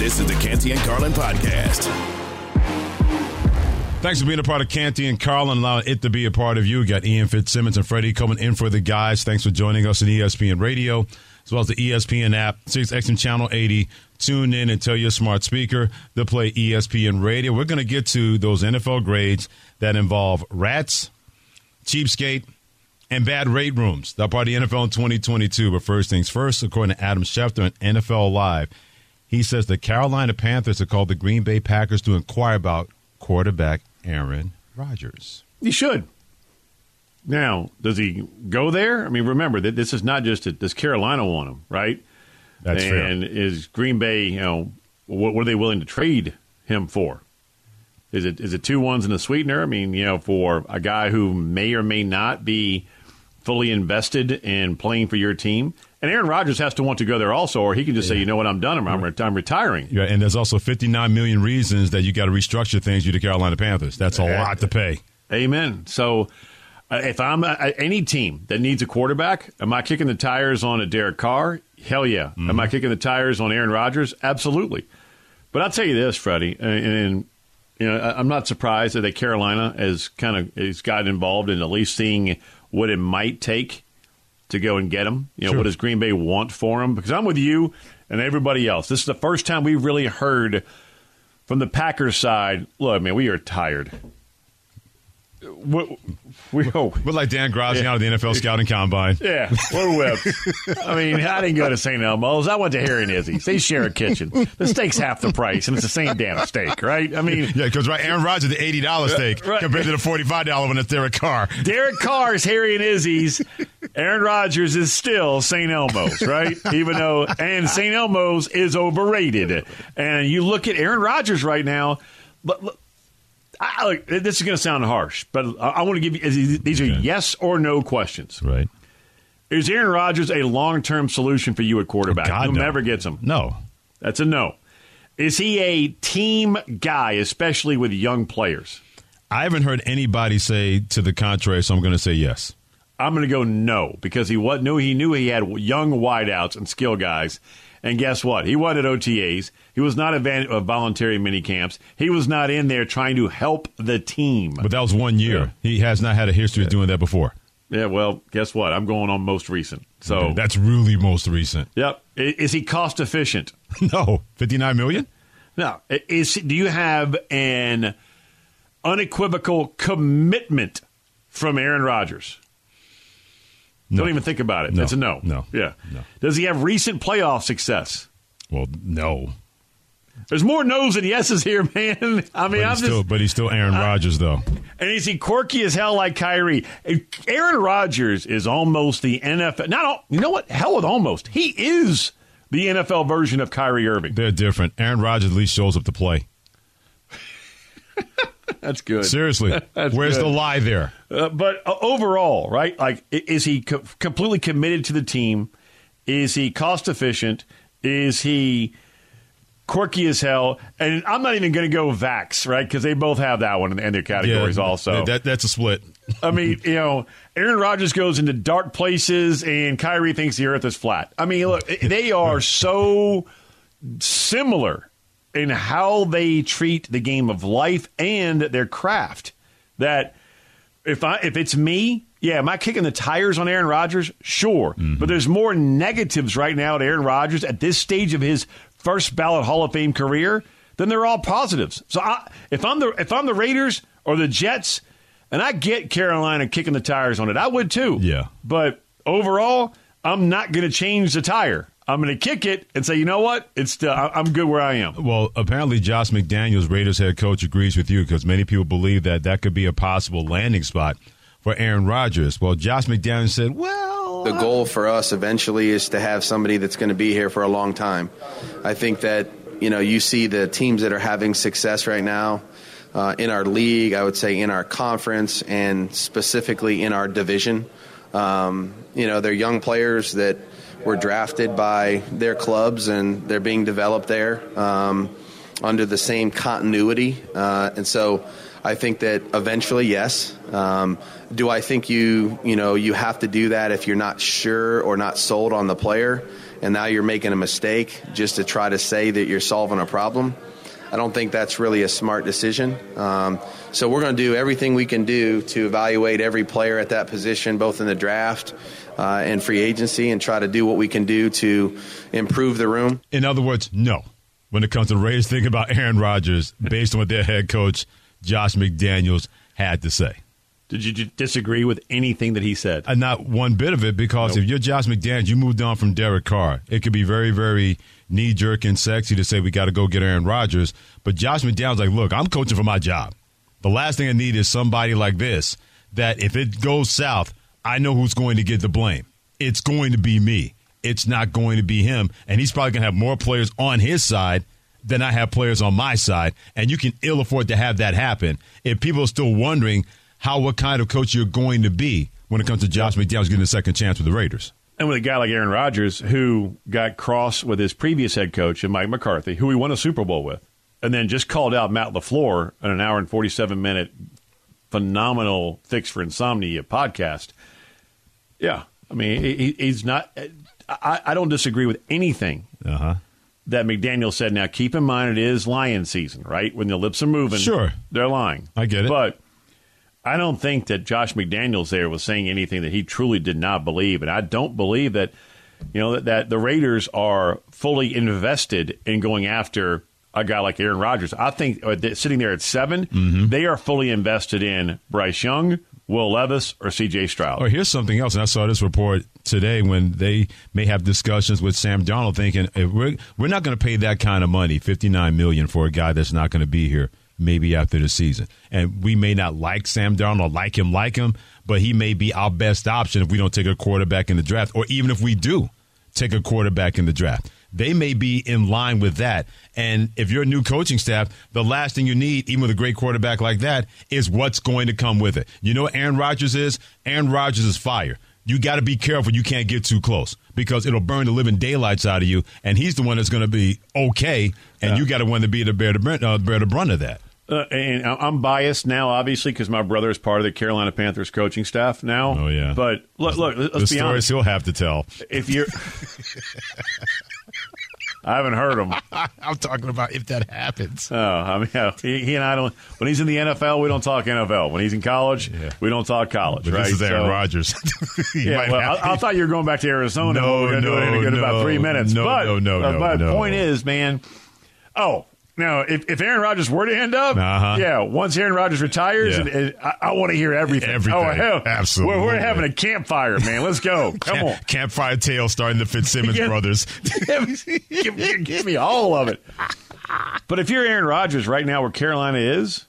This is the Canty and Carlin podcast. Thanks for being a part of Canty and Carlin, allowing it to be a part of you. Got Ian Fitzsimmons and Freddie coming in for the guys. Thanks for joining us on ESPN Radio, as well as the ESPN app, Sirius XM Channel 80. Tune in and tell your smart speaker to play ESPN Radio. We're going to get to those NFL grades that involve rats, cheapskate, and bad rate rooms. That part of the NFL in 2022. But first things first, according to Adam Schefter on NFL Live, he says the Carolina Panthers have called the Green Bay Packers to inquire about quarterback Aaron Rodgers. He should. Now, does he go there? I mean, remember that this is not just a, does Carolina want him, right? That's fair. and is Green Bay, you know, what, what are they willing to trade him for? Is it is it two ones and a sweetener? I mean, you know, for a guy who may or may not be fully invested in playing for your team. And Aaron Rodgers has to want to go there also, or he can just say, you know what, I'm done. I'm, I'm, I'm retiring. Yeah, and there's also 59 million reasons that you got to restructure things you the Carolina Panthers. That's a lot to pay. Amen. So uh, if I'm uh, any team that needs a quarterback, am I kicking the tires on a Derek Carr? Hell yeah. Mm-hmm. Am I kicking the tires on Aaron Rodgers? Absolutely. But I'll tell you this, Freddie, and, and you know, I'm not surprised that Carolina has kind of has got involved in at least seeing what it might take to go and get him. You know, Sure. what does Green Bay want for him? Because I'm with you and everybody else. This is the first time we've really heard from the Packers side. Look, man, we are tired. We, we, oh, But like Dan Graziano, yeah. of the NFL scouting combine. yeah, we're whipped. I mean, I didn't go to St. Elmo's. I went to Harry and Izzy's. They share a kitchen. The steak's half the price, and it's the same damn steak, right? I mean, Yeah, because right, Aaron Rodgers, the eighty dollars steak Right. compared to the forty five dollar one that's Derek Carr. Derek Carr's Harry and Izzy's. Aaron Rodgers is still St. Elmo's, right? Even though, and St. Elmo's is overrated. And you look at Aaron Rodgers right now, but look, I, look, this is going to sound harsh, but I, I want to give you these are Okay. yes or no questions. Right. Is Aaron Rodgers a long term solution for you at quarterback? God, no. Whomever gets him. No. That's a no. Is he a team guy, especially with young players? I haven't heard anybody say to the contrary, so I'm going to say yes. I'm going to go no because he what knew he knew he had young wideouts and skill guys, and guess what? He wasn't OTAs. He was not a, van- uh, voluntary mini camps. He was not in there trying to help the team. But that was one year. He has not had a history of doing that before. yeah, well, guess what? I'm going on most recent. So, Okay, that's really most recent. yep. Is he cost efficient? No, fifty nine million. No. Is do you have an unequivocal commitment from Aaron Rodgers? No. Don't even think about it. No. It's a no. No. Yeah. No. Does he have recent playoff success? Well, no. There's more no's than yeses here, man. I mean, But I'm just. still, but he's still Aaron Rodgers, though. and is he quirky as hell like Kyrie? Aaron Rodgers is almost the NFL. Not all, you know what? Hell with almost. He is the NFL version of Kyrie Irving. They're different. Aaron Rodgers at least shows up to play. That's good. Seriously, where's good. the lie there? Uh, but uh, overall, right? Like, is he co- completely committed to the team? Is he cost efficient? Is he quirky as hell? And I'm not even going to go Vax, right? Because they both have that one in, in their categories, also. That, that's a split. I mean, you know, Aaron Rodgers goes into dark places, and Kyrie thinks the Earth is flat. I mean, look, they are so similar in how they treat the game of life and their craft that if I if it's me, yeah, am I kicking the tires on Aaron Rodgers? Sure, mm-hmm. but there's more negatives right now at Aaron Rodgers at this stage of his first ballot Hall of Fame career than they're all positives. So I, if I'm the if I'm the Raiders or the Jets, and I get Carolina kicking the tires on it, I would too. Yeah. but overall, I'm not going to change the tire. I'm going to kick it and say, you know what? It's still, I- I'm good where I am. Well, apparently, Josh McDaniels, Raiders head coach, agrees with you because many people believe that that could be a possible landing spot for Aaron Rodgers. Well, Josh McDaniels said, "Well, the goal for us eventually is to have somebody that's going to be here for a long time. I think that you know you see the teams that are having success right now uh, in our league. I would say in our conference and specifically in our division. Um, you know, they're young players that were drafted by their clubs and they're being developed there um, under the same continuity, uh, and so. I think that eventually, yes. Um, do I think you you know you have to do that if you're not sure or not sold on the player, and now you're making a mistake just to try to say that you're solving a problem? I don't think that's really a smart decision. Um, so we're going to do everything we can do to evaluate every player at that position, both in the draft uh, and free agency, and try to do what we can do to improve the room. In other words, no. When it comes to Raiders, think about Aaron Rodgers based on what their head coach Josh McDaniels had to say. Did you disagree with anything that he said? Uh, not one bit of it, because nope. if you're Josh McDaniels, you moved on from Derek Carr. It could be very, very knee jerk and sexy to say we got to go get Aaron Rodgers. But Josh McDaniels like, look, I'm coaching for my job. The last thing I need is somebody like this that if it goes south, I know who's going to get the blame. It's going to be me. It's not going to be him. And he's probably going to have more players on his side than I have players on my side. And you can ill afford to have that happen. If people are still wondering how what kind of coach you're going to be when it comes to Josh McDaniels getting a second chance with the Raiders. And with a guy like Aaron Rodgers, who got cross with his previous head coach and Mike McCarthy, who he won a Super Bowl with, and then just called out Matt LaFleur in an hour and 47 minute phenomenal Fix for Insomnia podcast. Yeah. I mean, he, he's not. I, I, don't disagree with anything uh-huh. that McDaniel said. Now, keep in mind, it is lion season, right? When the lips are moving, sure, they're lying. I get it. But I don't think that Josh McDaniels there was saying anything that he truly did not believe, and I don't believe that you know that, that the Raiders are fully invested in going after a guy like Aaron Rodgers. I think uh, sitting there at 7 mm-hmm. they are fully invested in Bryce Young, Will Levis, or C.J. Stroud. Or here's something else, and I saw this report today when they may have discussions with Sam Darnold, thinking we're we're not going to pay that kind of money, 59 million, for a guy that's not going to be here maybe after the season. And we may not like Sam Darnold or like him, like him, but he may be our best option if we don't take a quarterback in the draft, or even if we do take a quarterback in the draft. They may be in line with that. And if you're a new coaching staff, the last thing you need, even with a great quarterback like that, is what's going to come with it. You know what Aaron Rodgers is? Aaron Rodgers is fire. You got to be careful. You can't get too close because it'll burn the living daylights out of you. And he's the one that's going to be okay, and yeah. you got to want to be the bear the, uh, bear the brunt of that. Uh, and I'm biased now, obviously, because my brother is part of the Carolina Panthers coaching staff now. Oh yeah. But look, look. Let's the be stories honest. he'll have to tell. If you're, I haven't heard him. I'm talking about if that happens. Oh, I mean, he, he, and I don't. When he's in the NFL, we don't talk NFL. When he's in college, yeah. we don't talk college. But right? This is Aaron so, Rodgers. yeah. Well, I, I, thought you were going back to Arizona. No, we are no, do it in a good no, about three minutes. No, but, no, no, uh, no. But no. point is, man. Oh, now, if, if Aaron Rodgers were to end up, uh-huh. yeah, once Aaron Rodgers retires, yeah. and, and I, I want to hear everything. Everything. Oh, hell. Absolutely. We're, we're, having a campfire, man. Let's go. Come Camp, on. Campfire tale starting the Fitzsimmons brothers. give, give, give me all of it. But if you're Aaron Rodgers right now where Carolina is,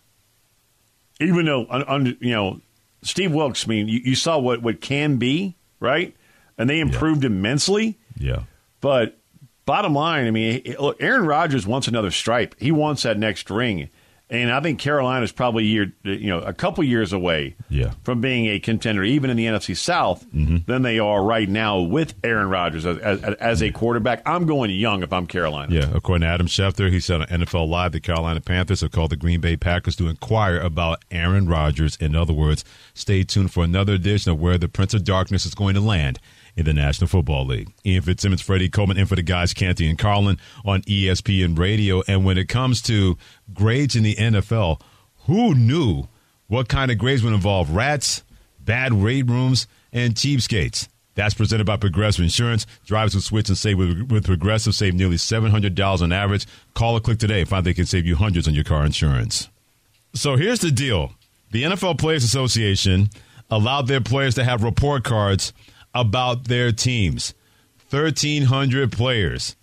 even though, un, you know, Steve Wilks, I mean, you, you, saw what, what can be, right? And they improved yeah. immensely. Yeah. But bottom line, I mean, look, Aaron Rodgers wants another stripe. He wants that next ring. And I think Carolina is probably year, you know, a couple years away yeah. from being a contender, even in the NFC South, mm-hmm. than they are right now with Aaron Rodgers as, as, as, a quarterback. I'm going young if I'm Carolina. Yeah, according to Adam Schefter, he said on NFL Live, the Carolina Panthers have called the Green Bay Packers to inquire about Aaron Rodgers. In other words, stay tuned for another edition of Where the Prince of Darkness is going to land in the National Football League. Ian Fitzsimmons, Freddie Coleman, and for the guys, Canty and Carlin on ESPN Radio. And when it comes to grades in the NFL, who knew what kind of grades would involve rats, bad weight rooms, and cheapskates? That's presented by Progressive Insurance. Drivers who switch and save with, with Progressive save nearly $700 on average. Call or click today and find they can save you hundreds on your car insurance. So here's the deal. The NFL Players Association allowed their players to have report cards about their teams. 1,300 players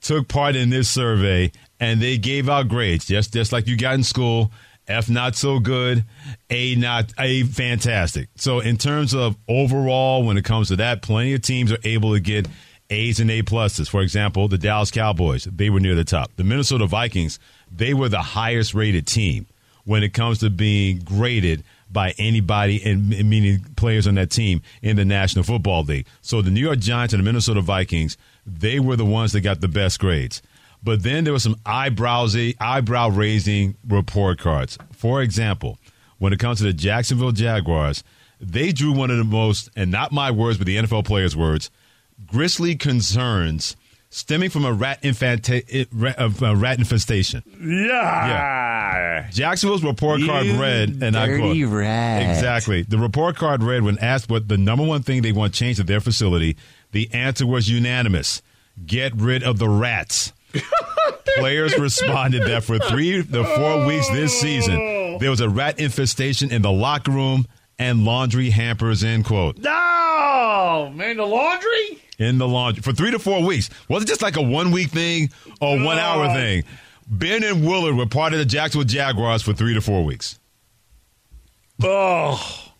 took part in this survey and they gave out grades, just, just like you got in school. F not so good, A not A fantastic. So in terms of overall, when it comes to that, plenty of teams are able to get A's and A pluses. For example, the Dallas Cowboys, they were near the top. The Minnesota Vikings, they were the highest rated team when it comes to being graded by anybody and meaning players on that team in the National Football League. So the New York Giants and the Minnesota Vikings, they were the ones that got the best grades. But then there were some eyebrows eyebrow raising report cards. For example, when it comes to the Jacksonville Jaguars, they drew one of the most, and not my words, but the NFL players' words, grisly concerns stemming from a rat, infanta- a rat infestation. Yeah. yeah. Jacksonville's report card You read, and I quote, rat. exactly. The report card read when asked what the number one thing they want changed at their facility, the answer was unanimous: get rid of the rats. Players responded that for three to four weeks this season, there was a rat infestation in the locker room and laundry hampers. End quote. No, man, the laundry? In the laundry for three to four weeks. Was it just like a one week thing or one hour thing? Ben and Willard were part of the Jacksonville Jaguars for three to four weeks. Oh,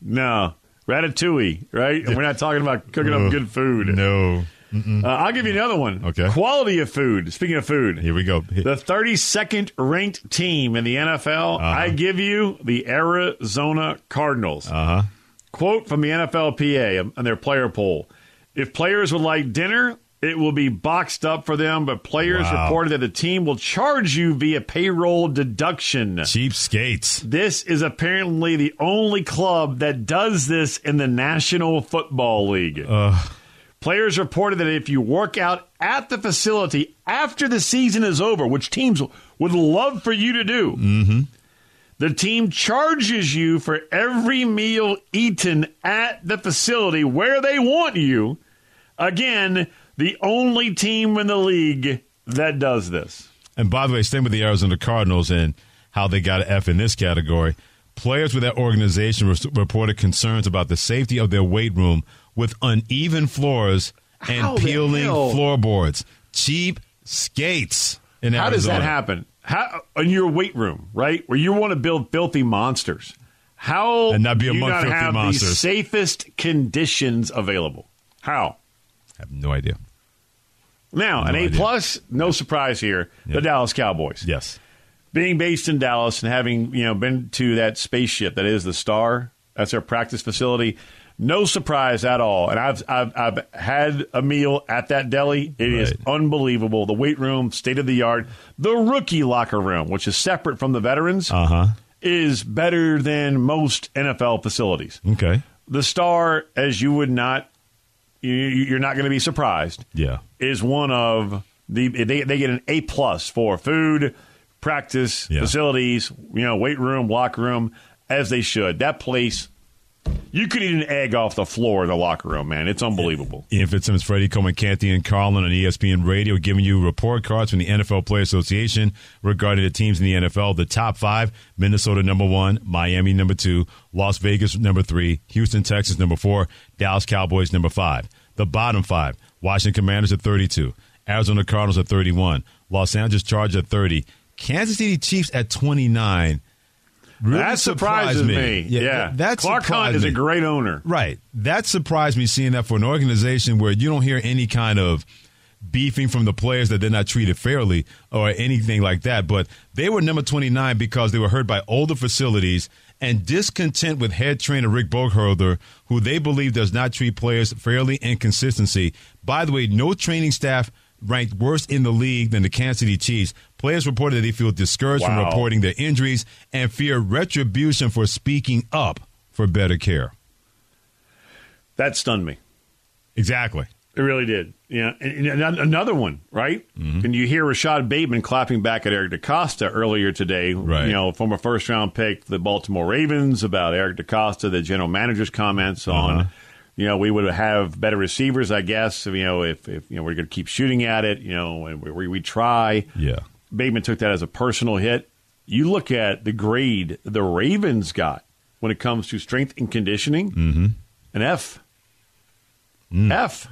no. Ratatouille, right? And we're not talking about cooking up good food. No. Uh, I'll give you another one. Okay. Quality of food. Speaking of food, Here we go. the 32nd ranked team in the NFL, Uh-huh. I give you the Arizona Cardinals. Uh huh. Quote from the NFLPA on their player poll If players would like dinner, it will be boxed up for them, but players Wow. reported that the team will charge you via payroll deduction. Cheap skates. This is apparently the only club that does this in the National Football League. Players reported that if you work out at the facility after the season is over, which teams would love for you to do, mm-hmm. The team charges you for every meal eaten at the facility where they want you. Again, the only team in the league that does this. And by the way, staying with the Arizona Cardinals and how they got an F in this category, players with that organization res- reported concerns about the safety of their weight room with uneven floors and How peeling floorboards. Cheap skates. In How does that happen? How in your weight room, right, where you want to build filthy monsters? How And not be do you among not filthy have the monsters. safest conditions available? How? I have no idea. Now, an A idea. plus, no surprise here. The Dallas Cowboys. Yes. being based in Dallas and having you know been to that spaceship that is the Star, that's their practice facility. No surprise at all. And I've I've, I've had a meal at that deli. It is Right. unbelievable. The weight room, state of the art. The rookie locker room, which is separate from the veterans, Uh huh. is better than most NFL facilities. Okay. The Star, as you would not, you, you're not going to be surprised Yeah. is one of the they, they get an A plus for food, practice, Yeah. facilities, you know, weight room, locker room, as they should. That place, you could eat an egg off the floor in the locker room, man. It's unbelievable. Ian Fitzsimmons, Freddie Coleman, Canty, and Carlin on ESPN Radio, giving you report cards from the NFL Player Association regarding the teams in the NFL. The top five: Minnesota number one, Miami number two, Las Vegas number three, Houston, Texas number four, Dallas Cowboys number five. The bottom five: Washington Commanders at thirty-two, Arizona Cardinals at thirty-one, Los Angeles Chargers at thirty, Kansas City Chiefs at twenty-nine. Really that surprises surprised me. Yeah, that, that Clark Hunt is a great owner. Right. That surprised me seeing that for an organization where you don't hear any kind of beefing from the players that they're not treated fairly or anything like that. But they were number 29 because they were hurt by older facilities and discontent with head trainer Rick Burkholder, who they believe does not treat players fairly and consistency. By the way, no training staff ranked worse in the league than the Kansas City Chiefs. Players reported that they feel discouraged from reporting their injuries and fear retribution for speaking up for better care. That stunned me. Exactly. It really did. Yeah, and, and another one, right? Mm-hmm. And you hear Rashod Bateman clapping back at Eric DeCosta earlier today. Right. You know, former first round pick, the Baltimore Ravens, about Eric DeCosta, the general manager's comments on, Uh-huh. You know, we would have better receivers, I guess. You know, if, if you know we're going to keep shooting at it, you know, and we, we try. Yeah. Bateman took that as a personal hit. You look at the grade the Ravens got when it comes to strength and conditioning, Mm-hmm. an F. Mm. F.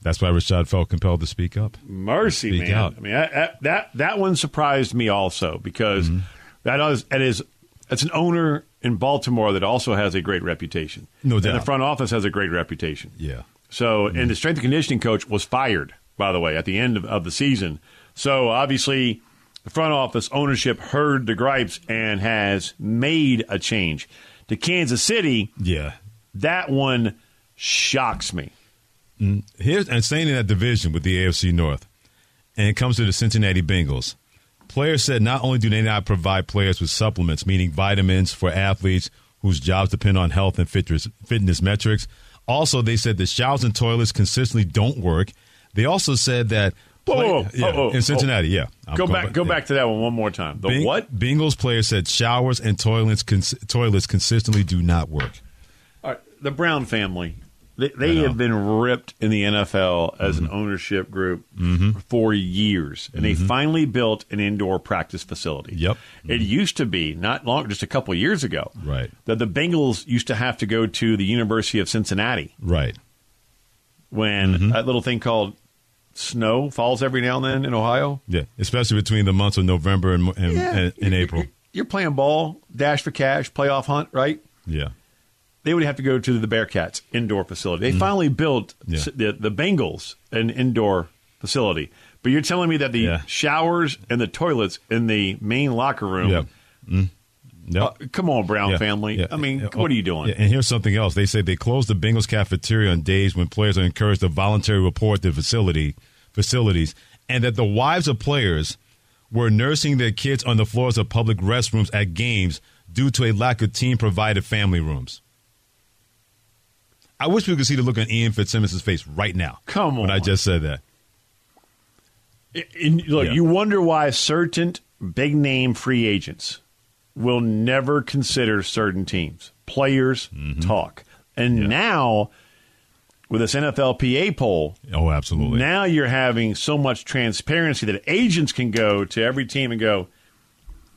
That's why Rashod felt compelled to speak up. Mercy, Speak man. out. I mean, that, that that one surprised me also because Mm-hmm. That is, that is that's an owner in Baltimore that also has a great reputation. No And doubt. the front office has a great reputation. Yeah. So, and the strength and conditioning coach was fired, by the way, at the end of, of the season. So, obviously, the front office ownership heard the gripes and has made a change. To Kansas City, Yeah. that one shocks me. Mm, here's and staying in that division with the AFC North, and it comes to the Cincinnati Bengals. Players said not only do they not provide players with supplements, meaning vitamins for athletes whose jobs depend on health and fitness, fitness metrics, also they said the showers and toilets consistently don't work. They also said that play- whoa, whoa. yeah, Oh, oh, in Cincinnati, oh. yeah. I'm Go back, go yeah. back to that one one more time. The Beng- what? Bengals players said showers and toilets cons- toilets consistently do not work. All right, the Brown family. They, they have been ripped in the NFL as Mm-hmm. an ownership group for years, and they finally built an indoor practice facility. Yep. It used to be not long, just a couple of years ago, Right. That the Bengals used to have to go to the University of Cincinnati Right. when Mm-hmm. that little thing called snow falls every now and then in Ohio. Yeah, especially between the months of November and, and, and, and April. You're, you're playing ball, dash for cash, playoff hunt, right? Yeah. They would have to go to the Bearcats indoor facility. They finally built. Yeah. the, the Bengals an indoor facility. But you're telling me that the Yeah. showers and the toilets in the main locker room. Yeah. Mm. Yep. Uh, come on, Brown Yeah. family. Yeah. I mean, Yeah. what are you doing? And here's something else. They say they closed the Bengals cafeteria on days when players are encouraged to voluntarily report to facility facilities, and that the wives of players were nursing their kids on the floors of public restrooms at games due to a lack of team provided family rooms. I wish we could see the look on Ian Fitzsimmons' face right now. Come on. When I just said that. And look, Yeah. you wonder why certain big name free agents will never consider certain teams. Players Mm-hmm. talk. And now, with this NFLPA poll, Oh, absolutely. Now you're having so much transparency that agents can go to every team and go,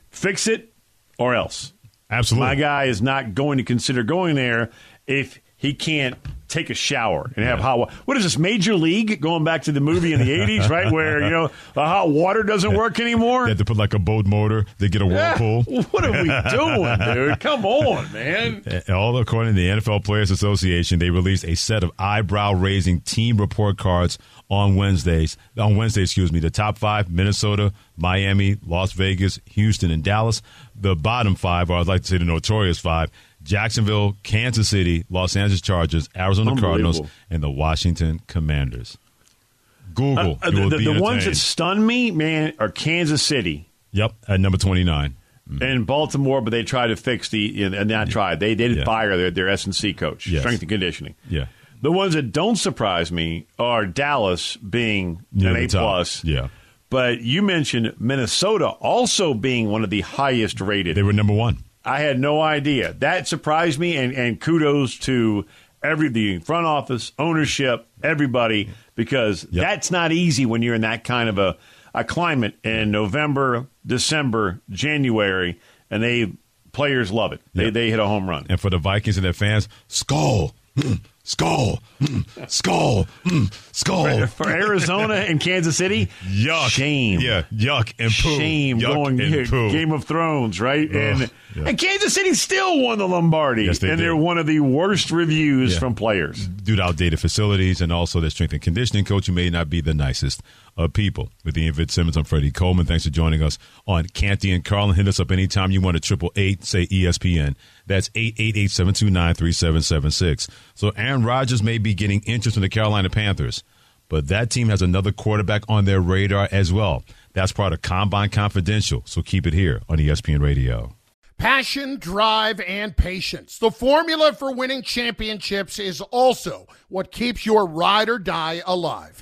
fix it or else. absolutely. My guy is not going to consider going there if he can't take a shower and have hot water. What is this, Major League? Going back to the movie in the 80s, right? Where, you know, the hot water doesn't work anymore? They had to put like a boat motor They get a Yeah. whirlpool. What are we doing, dude? Come on, man. All according to the NFL Players Association, they released a set of eyebrow-raising team report cards on Wednesdays. On Wednesday, excuse me, the top five: Minnesota, Miami, Las Vegas, Houston, and Dallas. The bottom five, or I'd like to say the notorious five: Jacksonville, Kansas City, Los Angeles Chargers, Arizona Cardinals, and the Washington Commanders. Google, Uh, you will the the ones that stun me, man, are Kansas City. Yep, at number twenty-nine. in Baltimore, but they tried to fix the and not tried. They they did Yeah. fire their their S and C coach, Yes. strength and conditioning. Yeah. The ones that don't surprise me are Dallas being Near an A plus. Yeah. But you mentioned Minnesota also being one of the highest rated. They were number one. I had no idea. That surprised me, and, and kudos to every the front office, ownership, everybody, because Yep. that's not easy when you're in that kind of a, a climate in November, December, January, and they players love it. They Yep. they hit a home run. And for the Vikings and their fans, skol, mm, skol, mm, skol, mm, skol. For Arizona and Kansas City, Yuck. shame. Yeah, yuck and poo. Shame yuck going and here, poo. Game of Thrones, right? and yeah. and Kansas City still won the Lombardi, Yes, they and did. they're one of the worst reviews Yeah. from players. due to outdated facilities and also their strength and conditioning coach who may not be the nicest of people. With Ian Fitzsimmons, I'm Freddie Coleman. Thanks for joining us on Canty and Carlin. Hit us up anytime you want at triple eight, say ESPN. That's 888-729-3776. So Aaron Rodgers may be getting interest in the Carolina Panthers, but that team has another quarterback on their radar as well. That's part of Combine Confidential, so keep it here on ESPN Radio. Passion, drive, and patience. The formula for winning championships is also what keeps your ride or die alive.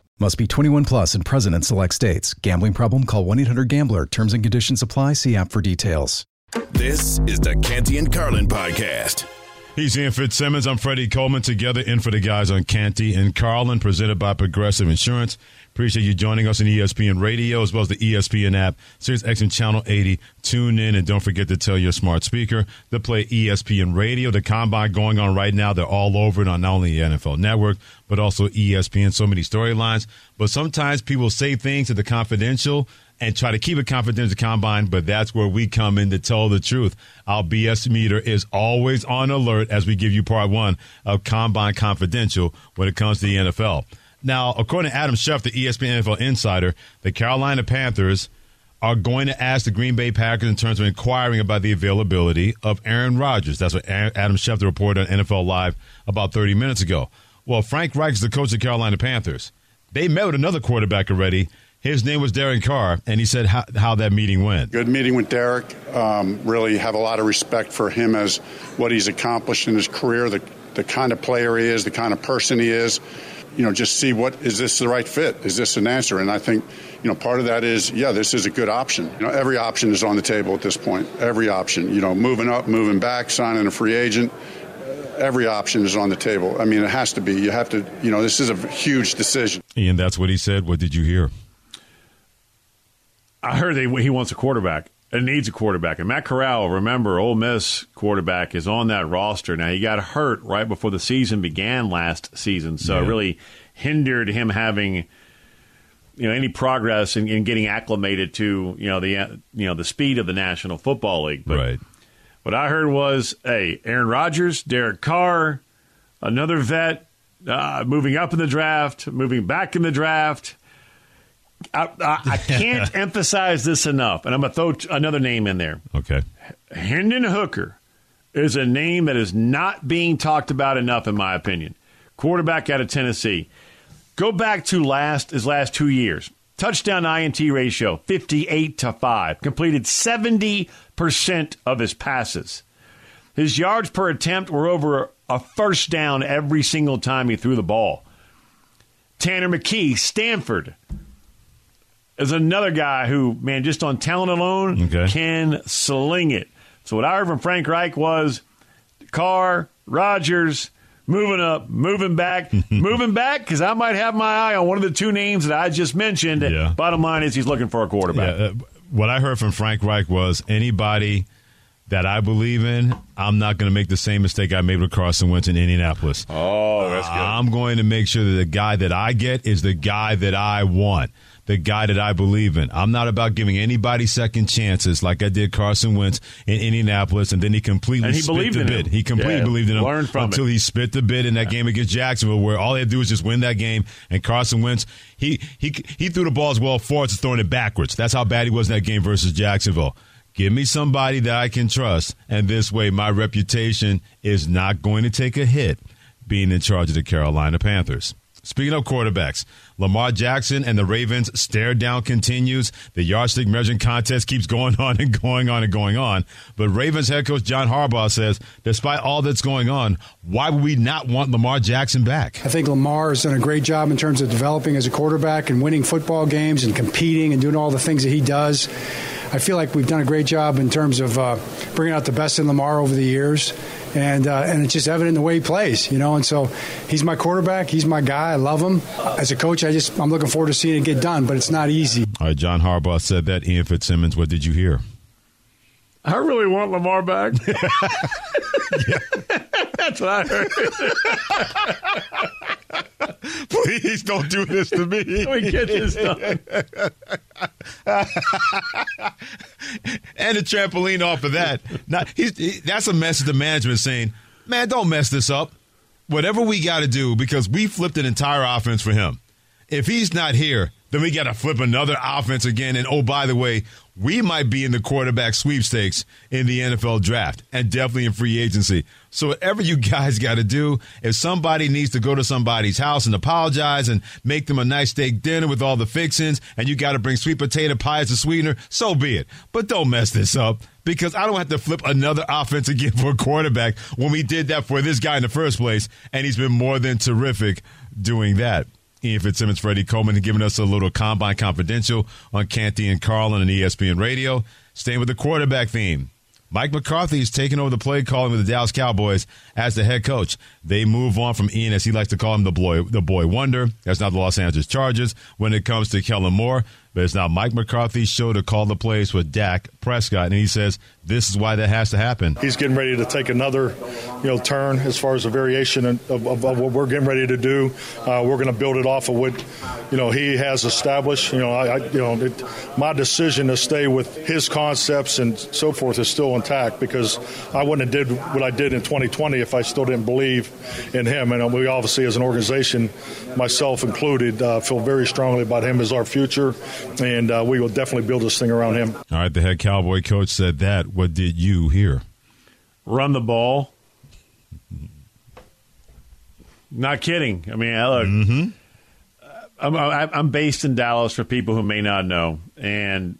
Must be 21 plus and present in select states. Gambling problem? Call 1 800 GAMBLER. Terms and conditions apply. See app for details. This is the Canty and Carlin podcast. He's Ian Fitzsimmons. I'm Freddie Coleman. Together in for the guys on Canty and Carlin, presented by Progressive Insurance. Appreciate you joining us on ESPN Radio as well as the ESPN app, Sirius XM Channel 80. Tune in and don't forget to tell your smart speaker to play ESPN Radio. The combine going on right now. They're all over it on not only the NFL Network but also ESPN. So many storylines. But sometimes people say things to the confidential and try to keep it confidential combine, but that's where we come in to tell the truth. Our BS meter is always on alert as we give you part one of Combine Confidential when it comes to the NFL. Now, according to Adam Schefter, the ESPN NFL insider, the Carolina Panthers are going to ask the Green Bay Packers in terms of inquiring about the availability of Aaron Rodgers. That's what Adam Schefter reported on NFL Live about 30 minutes ago. Well, Frank Reich is the coach of the Carolina Panthers. They met with another quarterback already. His name was Derek Carr, and he said how, how that meeting went. Good meeting with Derek. Um, really have a lot of respect for him as what he's accomplished in his career, the, the kind of player he is, the kind of person he is you know, just see what is this the right fit? Is this an answer? And I think, you know, part of that is, yeah, this is a good option. You know, every option is on the table at this point. Every option, you know, moving up, moving back, signing a free agent. Uh, every option is on the table. I mean, it has to be. You have to, you know, this is a huge decision. And that's what he said. What did you hear? I heard they, he wants a quarterback. It needs a quarterback. And Matt Corral, remember, Ole Miss quarterback is on that roster. Now, he got hurt right before the season began last season, so yeah. it really hindered him having you know any progress in, in, getting acclimated to you know the you know the speed of the National Football League. But right. what I heard was, hey, Aaron Rodgers, Derek Carr, another vet, uh, moving up in the draft, moving back in the draft. I, I, I can't emphasize this enough, and I'm going to throw another name in there. Okay. Hendon Hooker is a name that is not being talked about enough, in my opinion. Quarterback out of Tennessee. Go back to last his last two years. Touchdown INT ratio 58 to 5. Completed 70% of his passes. His yards per attempt were over a first down every single time he threw the ball. Tanner McKee, Stanford, is another guy who, man, just on talent alone, okay. can sling it. So what I heard from Frank Reich was Carr, Rodgers, moving up, moving back, moving back, because I might have my eye on one of the two names that I just mentioned. Yeah. Bottom line is he's looking for a quarterback. Yeah, uh, what I heard from Frank Reich was anybody that I believe in, I'm not going to make the same mistake I made with Carson Wentz in Indianapolis. Oh, that's good. I'm going to make sure that the guy that I get is the guy that I want the guy that I believe in. I'm not about giving anybody second chances like I did Carson Wentz in Indianapolis, and then he completely and he spit the bid. Him. He completely yeah, believed in him until it. he spit the bid in that yeah. game against Jacksonville, where all he had to do was just win that game. And Carson Wentz, he he he threw the ball as well forwards as throwing it backwards. That's how bad he was in that game versus Jacksonville. Give me somebody that I can trust, and this way my reputation is not going to take a hit being in charge of the Carolina Panthers. Speaking of quarterbacks, Lamar Jackson and the Ravens stare down continues. The yardstick measuring contest keeps going on and going on and going on. But Ravens head coach John Harbaugh says, despite all that's going on, why would we not want Lamar Jackson back? I think Lamar has done a great job in terms of developing as a quarterback and winning football games and competing and doing all the things that he does. I feel like we've done a great job in terms of uh, bringing out the best in Lamar over the years and uh, and it's just evident in the way he plays, you know. And so he's my quarterback. He's my guy. I love him. As a coach, I just I'm looking forward to seeing it get done, but it's not easy. All right, John Harbaugh said that. Ian Fitzsimmons, what did you hear? I really want Lamar back. That's what I heard. Please don't do this to me. we get this done. and a trampoline off of that. Not, he, that's a message to management saying, man, don't mess this up. Whatever we got to do, because we flipped an entire offense for him. If he's not here, then we got to flip another offense again. And oh, by the way, we might be in the quarterback sweepstakes in the NFL draft and definitely in free agency. So whatever you guys got to do, if somebody needs to go to somebody's house and apologize and make them a nice steak dinner with all the fixings, and you got to bring sweet potato pie as a sweetener, so be it. But don't mess this up because I don't have to flip another offense again for a quarterback when we did that for this guy in the first place, and he's been more than terrific doing that. Ian Fitzsimmons, Freddie Coleman, giving us a little combine confidential on Canty and Carlin and ESPN Radio. Staying with the quarterback theme. Mike McCarthy is taking over the play calling with the Dallas Cowboys as the head coach. They move on from Ian, as he likes to call him, the boy, the boy wonder. That's not the Los Angeles Chargers. When it comes to Kellen Moore, but it's now Mike McCarthy's show to call the plays with Dak Prescott, and he says this is why that has to happen. He's getting ready to take another, you know, turn as far as a variation of, of, of what we're getting ready to do. Uh, we're going to build it off of what, you know, he has established. You know, I, I you know, it, my decision to stay with his concepts and so forth is still intact because I wouldn't have did what I did in 2020 if I still didn't believe in him. And we obviously, as an organization, myself included, uh, feel very strongly about him as our future and uh, we will definitely build this thing around him. All right, the head Cowboy coach said that. What did you hear? Run the ball. Not kidding. I mean, look, mm-hmm. I'm, I'm based in Dallas for people who may not know, and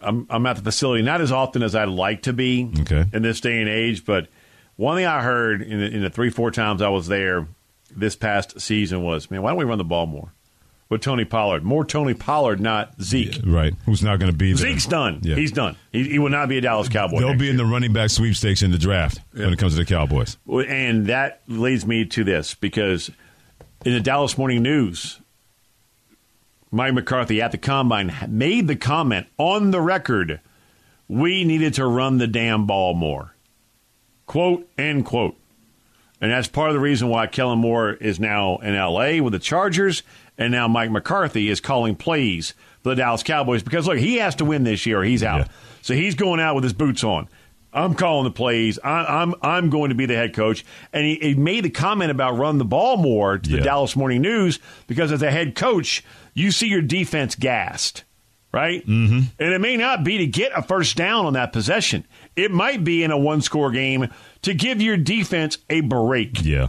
I'm, I'm at the facility not as often as I'd like to be okay. in this day and age. But one thing I heard in the, in the three, four times I was there this past season was, man, why don't we run the ball more? With Tony Pollard. More Tony Pollard, not Zeke. Yeah, right. Who's not going to be there. Zeke's done. Yeah. He's done. He, he, will not be a Dallas Cowboy. They'll be year. in the running back sweepstakes in the draft yeah. when it comes to the Cowboys. And that leads me to this because in the Dallas Morning News, Mike McCarthy at the combine made the comment on the record we needed to run the damn ball more. Quote, end quote. And that's part of the reason why Kellen Moore is now in L.A. with the Chargers and now Mike McCarthy is calling plays for the Dallas Cowboys because look, he has to win this year. he's out, yeah. so he's going out with his boots on. I'm calling the plays. I, am I'm, I'm going to be the head coach. And he, he, made the comment about run the ball more to the yeah. Dallas Morning News because as a head coach, you see your defense gassed, right? Mm-hmm. And it may not be to get a first down on that possession. It might be in a one score game to give your defense a break. Yeah.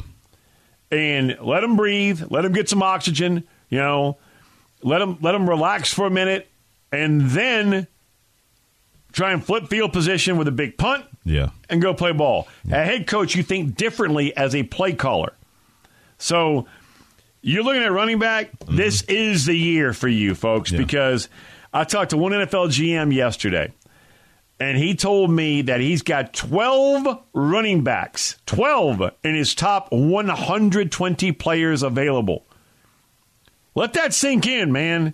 And let them breathe, let them get some oxygen, you know, let them let them relax for a minute, and then try and flip field position with a big punt. Yeah, and go play ball. Yeah. A head coach, you think differently as a play caller. So you're looking at running back. Mm-hmm. This is the year for you, folks, yeah. because I talked to one NFL GM yesterday, and he told me that he's got 12 running backs, 12 in his top 120 players available. Let that sink in, man.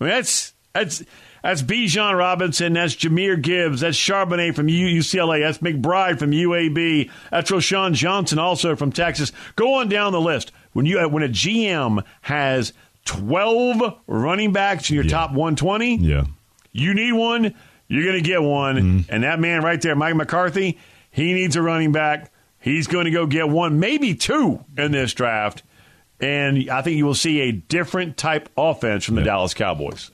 I mean, that's that's that's Bijan Robinson. That's Jahmyr Gibbs. That's Charbonnet from UCLA. That's McBride from UAB. That's Roschon Johnson also from Texas. Go on down the list. When you when a GM has twelve running backs in your yeah. top one twenty, yeah, you need one. You're going to get one. Mm-hmm. And that man right there, Mike McCarthy, he needs a running back. He's going to go get one, maybe two in this draft. And I think you will see a different type offense from the yeah. Dallas Cowboys.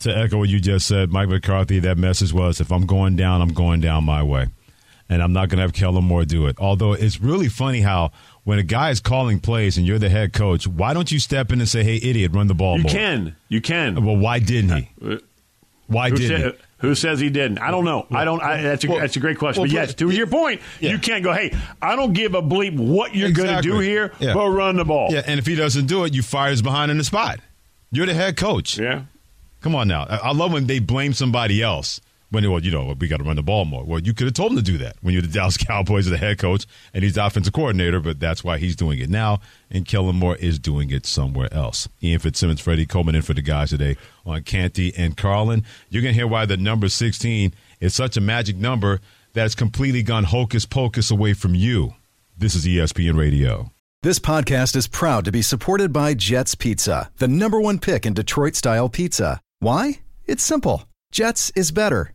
To echo what you just said, Mike McCarthy, that message was if I'm going down, I'm going down my way. And I'm not going to have Kellen Moore do it. Although it's really funny how when a guy is calling plays and you're the head coach, why don't you step in and say, hey, idiot, run the ball you more? Can. You can. Well, why didn't he? Uh, why who didn't said, he? Who says he didn't? I don't know. I don't. I, that's a well, that's a great question. Well, but yes, to your point, yeah. you can't go. Hey, I don't give a bleep what you're exactly. going to do here, yeah. but run the ball. Yeah, and if he doesn't do it, you fire his behind in the spot. You're the head coach. Yeah. Come on now. I, I love when they blame somebody else when well, you know, we got to run the ball more. Well, you could have told him to do that when you're the Dallas Cowboys, or the head coach, and he's the offensive coordinator, but that's why he's doing it now, and Kellen Moore is doing it somewhere else. Ian Fitzsimmons, Freddie Coleman in for the guys today on Canty and Carlin. You're to hear why the number 16 is such a magic number that that's completely gone hocus pocus away from you. This is ESPN Radio. This podcast is proud to be supported by Jets Pizza, the number one pick in Detroit style pizza. Why? It's simple. Jets is better.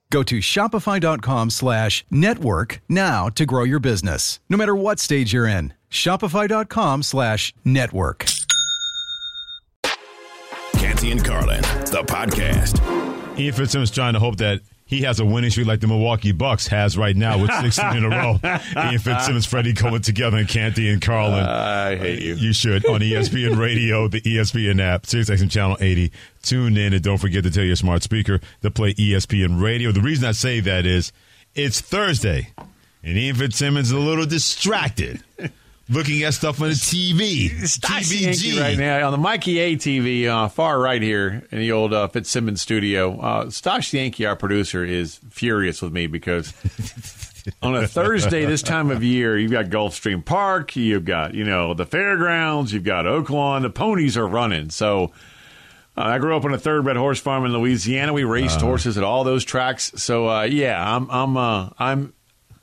Go to shopify.com slash network now to grow your business, no matter what stage you're in. Shopify.com slash network. Canty and Carlin, the podcast. Ian Fitzsimmons trying to hope that he has a winning streak like the Milwaukee Bucks has right now with 16 in a row. Ian Fitzsimmons, Freddie Coleman together, and Canty and Carlin. I hate you. You should on ESPN Radio, the ESPN app, SiriusXM Channel 80. Tune in and don't forget to tell your smart speaker to play ESPN Radio. The reason I say that is it's Thursday, and Ian Fitzsimmons is a little distracted. Looking at stuff on the TV. Stacey Yankee right now on the Mikey A TV, uh, far right here in the old uh, Fitzsimmons studio. Uh, Stash Yankee, our producer, is furious with me because on a Thursday this time of year, you've got Gulfstream Park, you've got you know the fairgrounds, you've got Oaklawn. The ponies are running. So uh, I grew up on a third thoroughbred horse farm in Louisiana. We raced Uh-huh. horses at all those tracks. So uh, yeah, I'm I'm uh, I'm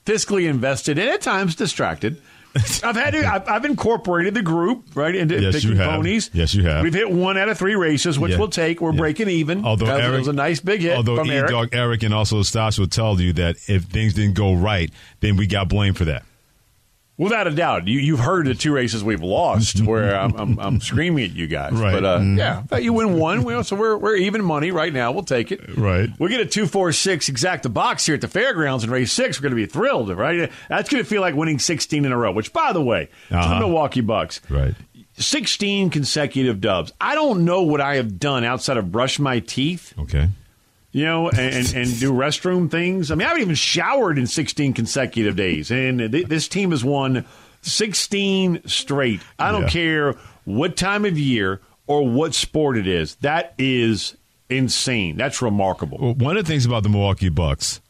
fiscally invested and at times distracted. I've had to, I've, I've incorporated the group right into Yes, picking ponies. Yes, you have. We've hit one out of three races, which Yeah. we'll take. We're Yeah. breaking even. Although That Eric, it was a nice big hit Although E Dog Eric and also Stas will tell you that if things didn't go right, then we got blamed for that. Without a doubt, you, you've heard the two races we've lost where I'm, I'm, I'm screaming at you guys. Right. But uh, Mhm. yeah, but you win one. We, so we're, we're even money right now. We'll take it. Right. We get a two four six exacta box here at the fairgrounds in race six. We're going to be thrilled, right? That's going to feel like winning 16 in a row. Which, by the way, to the Uh-huh. Milwaukee Bucks, Right. 16 consecutive dubs. I don't know what I have done outside of brush my teeth, Okay. You know, and, and, do restroom things. I mean, I haven't even showered in 16 consecutive days, and th- this team has won 16 straight. I don't Yeah. care what time of year or what sport it is. That is insane. That's remarkable. Well, one of the things about the Milwaukee Bucks,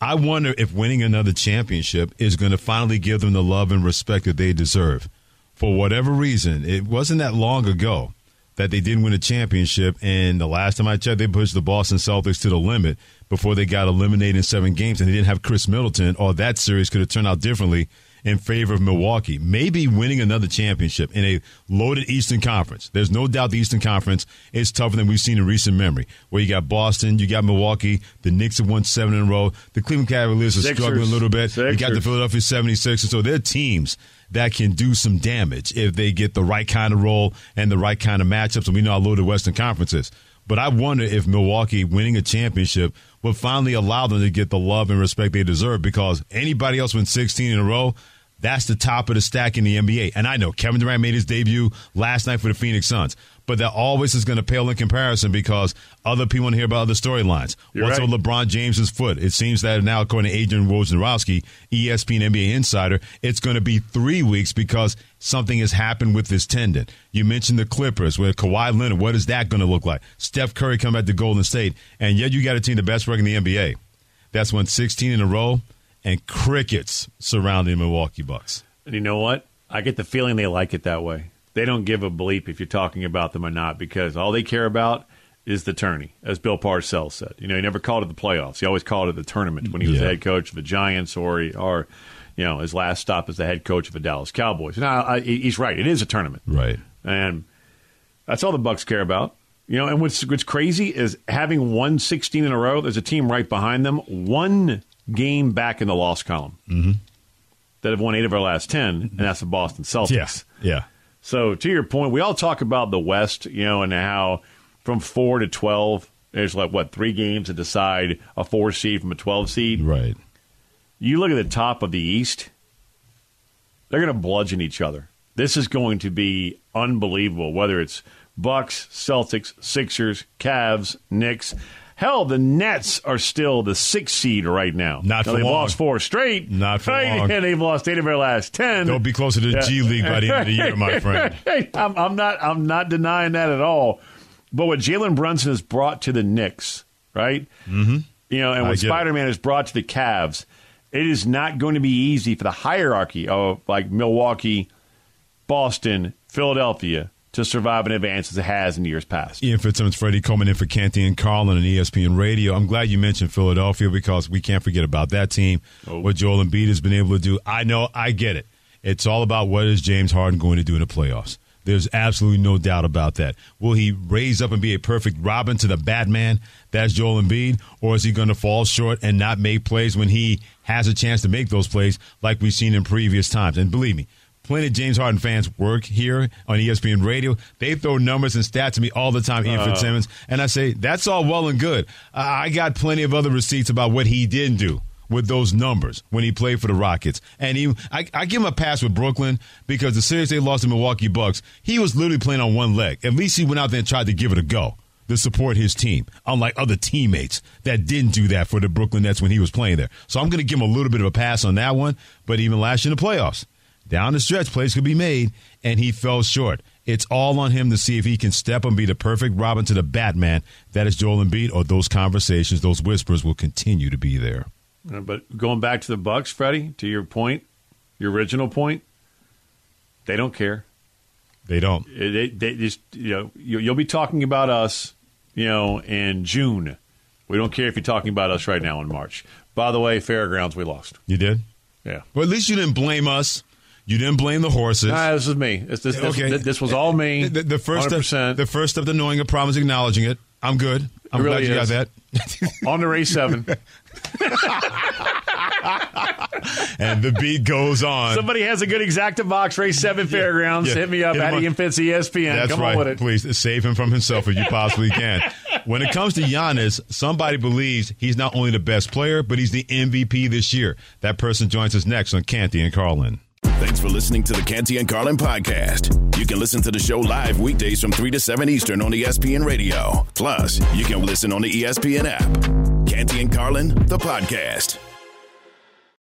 I wonder if winning another championship is going to finally give them the love and respect that they deserve. For whatever reason, it wasn't that long ago that they didn't win a championship, and the last time I checked, they pushed the Boston Celtics to the limit before they got eliminated in seven games, and they didn't have Khris Middleton, or that series could have turned out differently in favor of Milwaukee. Maybe winning another championship in a loaded Eastern Conference. There's no doubt the Eastern Conference is tougher than we've seen in recent memory. Where you got Boston, you got Milwaukee, the Knicks have won seven in a row, the Cleveland Cavaliers are Sixers. struggling a little bit. You got the Philadelphia 76ers. So they're teams that can do some damage if they get the right kind of role and the right kind of matchups. And we know how loaded Western Conference is. But I wonder if Milwaukee winning a championship would finally allow them to get the love and respect they deserve because anybody else wins 16 in a row, that's the top of the stack in the NBA. And I know Kevin Durant made his debut last night for the Phoenix Suns, but that always is going to pale in comparison because other people want to hear about other storylines. What's right. with LeBron James's foot? It seems that now, according to Adrian Wojnarowski, ESPN NBA insider, it's going to be three weeks because something has happened with this tendon. You mentioned the Clippers with Kawhi Leonard. What is that going to look like? Steph Curry come back to Golden State, and yet you got a team the best record in the NBA. That's won 16 in a row, and crickets surrounding the Milwaukee Bucks. And you know what? I get the feeling they like it that way. They don't give a bleep if you're talking about them or not because all they care about is the tourney, as Bill Parcells said. You know, he never called it the playoffs. He always called it the tournament when he was Yeah. the head coach of the Giants or, he, or you know, his last stop as the head coach of the Dallas Cowboys. Now, I, he's right. It is a tournament. Right. And that's all the Bucks care about. You know, and what's what's crazy is having won 16 in a row. There's a team right behind them, one game back in the loss column, Mm-hmm. that have won eight of our last 10, and that's the Boston Celtics. Yeah. Yeah. So to your point, we all talk about the West, you know, and how from four to twelve, there's like what three games to decide a four seed from a twelve seed. Right. You look at the top of the East; they're going to bludgeon each other. This is going to be unbelievable. Whether it's Bucks, Celtics, Sixers, Cavs, Knicks. Hell, the Nets are still the sixth seed right now. Not now, for they've long. lost four straight. Not for right? long. And they've lost eight of their last ten. They'll be closer to the G League by the end of the year, my friend. I'm, I'm not. I'm not denying that at all. But what Jalen Brunson has brought to the Knicks, right? Mm-hmm. You know, and what. Spider Man has brought to the Cavs, it is not going to be easy for the hierarchy of like Milwaukee, Boston, Philadelphia to survive and advance as it has in years past. Ian Fitzsimmons, Freddie Coleman in for Canty and Carlin on E ESPN Radio. I'm glad you mentioned Philadelphia because we can't forget about that team. Oh. What Joel Embiid has been able to do. I know, I get it. It's all about what is James Harden going to do in the playoffs. There's absolutely no doubt about that. Will he raise up and be a perfect Robin to the Batman? That's Joel Embiid, or is he going to fall short and not make plays when he has a chance to make those plays, like we've seen in previous times? And believe me, plenty of James Harden fans work here on ESPN Radio. They throw numbers and stats at me all the time, Ian uh-huh. Fitzsimmons, and I say that's all well and good. I I got plenty of other receipts about what he didn't do with those numbers when he played for the Rockets. And he, I, I give him a pass with Brooklyn because the series they lost to Milwaukee Bucks, he was literally playing on one leg. At least he went out there and tried to give it a go to support his team, unlike other teammates that didn't do that for the Brooklyn Nets when he was playing there. So I'm going to give him a little bit of a pass on that one. But even last year in the playoffs, down the stretch, plays could be made, and he fell short. It's all on him to see if he can step and be the perfect Robin to the Batman. That is Joel Embiid, or those conversations, those whispers will continue to be there. Uh, But going back to the Bucks, Freddie, to your point, your original point, they don't care. They don't. Uh, They, they just you know you- you'll be talking about us, you know, in June. We don't care if you're talking about us right now in March. By the way, Fairgrounds, we lost. You did? Yeah. Well, at least you didn't blame us. You didn't blame the horses. Nah, this is me. This, this, this, Okay. this was all me. The, the first 100%. step, the first step to knowing a problem is acknowledging it. I'm good. I'm It really glad you is. got that. on to race seven. and the beat goes on. Somebody has a good exacta box, race seven Fairgrounds. yeah. Hit me up Hit at up. Ian Fitz ESPN. That's Come right. on with it. Please save him from himself if you possibly can. when it comes to Giannis, somebody believes he's not only the best player, but he's the MVP this year. That person joins us next on Canty and Carlin. Thanks for listening to the Canty and Carlin podcast. You can listen to the show live weekdays from 3 to 7 Eastern on ESPN Radio. Plus, you can listen on the ESPN app. Canty and Carlin, the podcast.